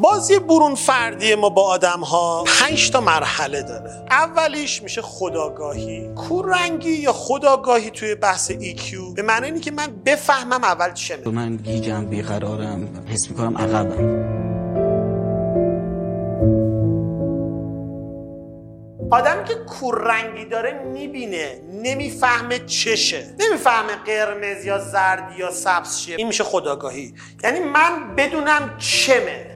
بازی برون فردی ما با آدم ها پنج تا مرحله داره. اولیش میشه خداگاهی. کورنگی یا خداگاهی توی بحث EQ به معنی اینه که من بفهمم اول چه من گیجم بیقرارم حس می‌کنم عقبم. آدمی که کوررنگی داره می‌بینه نمی‌فهمه چشه. نمی‌فهمه قرمز یا زرد یا سبز چیه. این میشه خداگاهی. یعنی من بدونم چمه.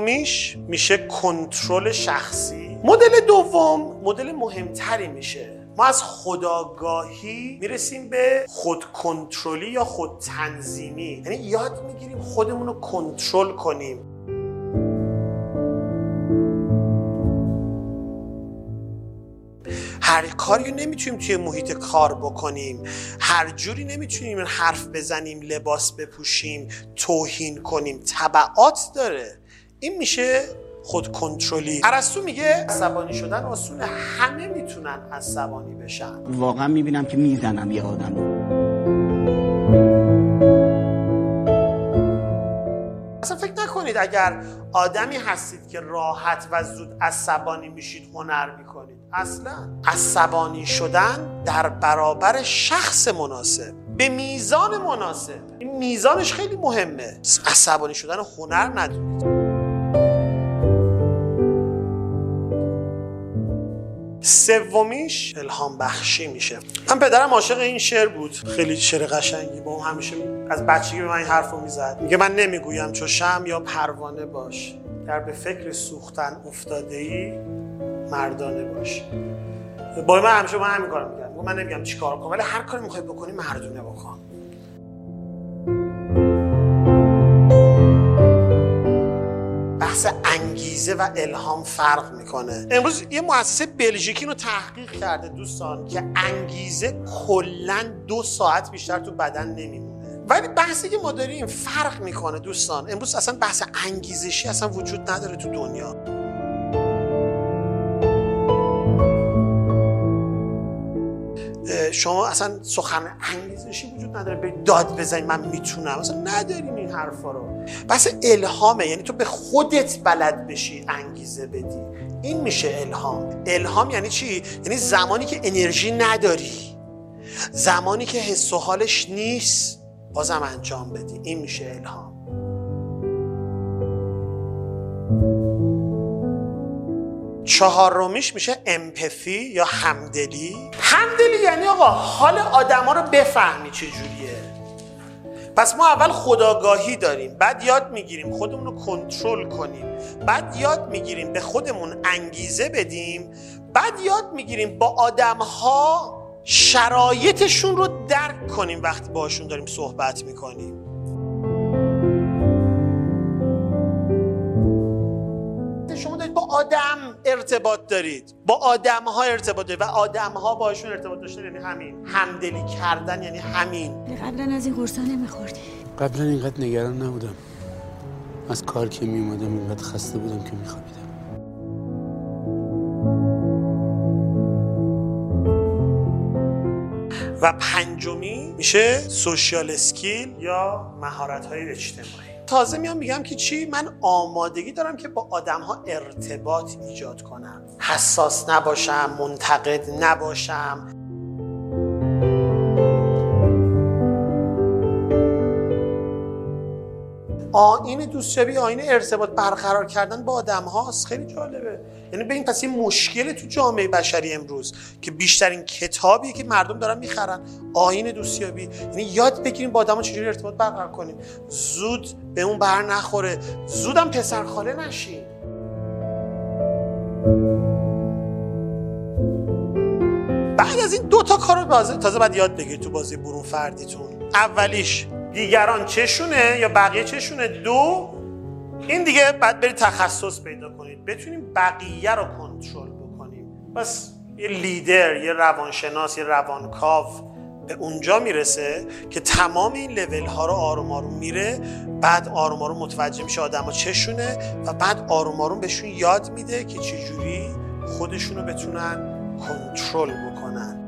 دومیش میشه کنترل شخصی. مدل دوم مدل مهمتری میشه. ما از خداگاهی می‌رسیم به خود کنترلی یا خود تنظیمی یعنی یاد می‌گیریم خودمون رو کنترل کنیم. هر کاری نمی‌تونیم توی محیط کار بکنیم. هر جوری نمی‌تونیم حرف بزنیم لباس بپوشیم توهین کنیم. طبعات داره. این میشه خود کنترلی. ارسطو میگه عصبانی شدن آسونه همه می‌تونن عصبانی بشن. واقعا می‌بینم که می‌زنم یه آدم. اصلا فکر نکنید اگر آدمی هستید که راحت و زود عصبانی میشید هنر می‌کنید. اصلا عصبانی شدن در برابر شخص مناسب به میزان مناسب. این میزانش خیلی مهمه. عصبانی شدن هنر ندونید سومیش الهام بخشی میشه. من پدرم عاشق این شعر بود. خیلی شعر قشنگی با اون همیشه از بچگی به من این حرف رو می‌زد. میگه من نمی‌گویم چو شم یا پروانه باش. در به فکر سوختن افتاده ای مردانه باش. با من همیشه من همین کارو میگم من نمیگم چیکار کنم ولی هر کاری می‌خوای بکنی مردونه بکن. انگیزه و الهام فرق می‌کنه. امروز یه مؤسسه بلژیکی رو تحقیق کرده دوستان که انگیزه کلا دو ساعت بیشتر تو بدن نمیمونه. ولی بحثی که ما داریم فرق می‌کنه دوستان. امروز اصلا بحث انگیزشی اصلا وجود نداره تو دنیا. شما اصلا سخن انگیزشی وجود نداره به داد بزنی من می‌تونم. اصلا نداریم این حرفا رو. بس الهامه یعنی تو به خودت بلد بشی انگیزه بدی. این میشه الهام. الهام یعنی چی؟ یعنی زمانی که انرژی نداری. زمانی که حس و حالش نیست بازم انجام بدی. این میشه الهام. چهارمیش میشه امپفی یا همدلی؟ همدلی یعنی آقا حال آدما رو بفهمی چجوریه پس ما اول خداگاهی داریم بعد یاد می‌گیریم خودمون رو کنترل کنیم بعد یاد می‌گیریم به خودمون انگیزه بدیم بعد یاد می‌گیریم با آدم ها شرایطشون رو درک کنیم وقتی باشون داریم صحبت می‌کنیم. شما دارید با آدم ارتباط دارید. با آدم ها ارتباط دارید و آدم ها باشون ارتباط داشتن یعنی همین. همدلی کردن یعنی همین. قبلا از این قرصا نمیخوردی. قبلا اینقدر نگران نبودم. از کار که می اومدم اینقدر خسته بودم که میخوابیدم. و پنجمی میشه سوشیال اسکیل یا مهارت های اجتماعی. تازه میام میگم که چی؟ من آمادگی دارم که با آدم ها ارتباط ایجاد کنم. حساس نباشم منتقد نباشم. آین دوستیابی آین ارتباط برقرار کردن با آدم هاست. خیلی جالبه. یعنی به این پس یه مشکل تو جامعه بشری امروز که بیشترین کتابی که مردم دارن می‌خرن آین دوستیابی. یعنی یاد بگیریم با آدم چجوری ارتباط برقرار کنیم. زود به اون بر نخوره. زودم پسر خاله نشین بعد از این دو تا کار رو تازه بعد یاد بگیرید تو بازی برون فردیتون. اولیش دیگران چشونه یا بقیه چشونه؟ دو. این دیگه بعد برید تخصص پیدا کنید. بتونیم بقیه رو کنترل بکنیم. بس یه لیدر یه روانشناس یه روانکاو به اونجا می‌رسه که تمام این لول ها رو آروم آروم میره. بعد آروم آروم متوجه میشه آدم چشونه و بعد آروم آروم بهشون یاد میده که چجوری خودشونو بتونن کنترل بکنن.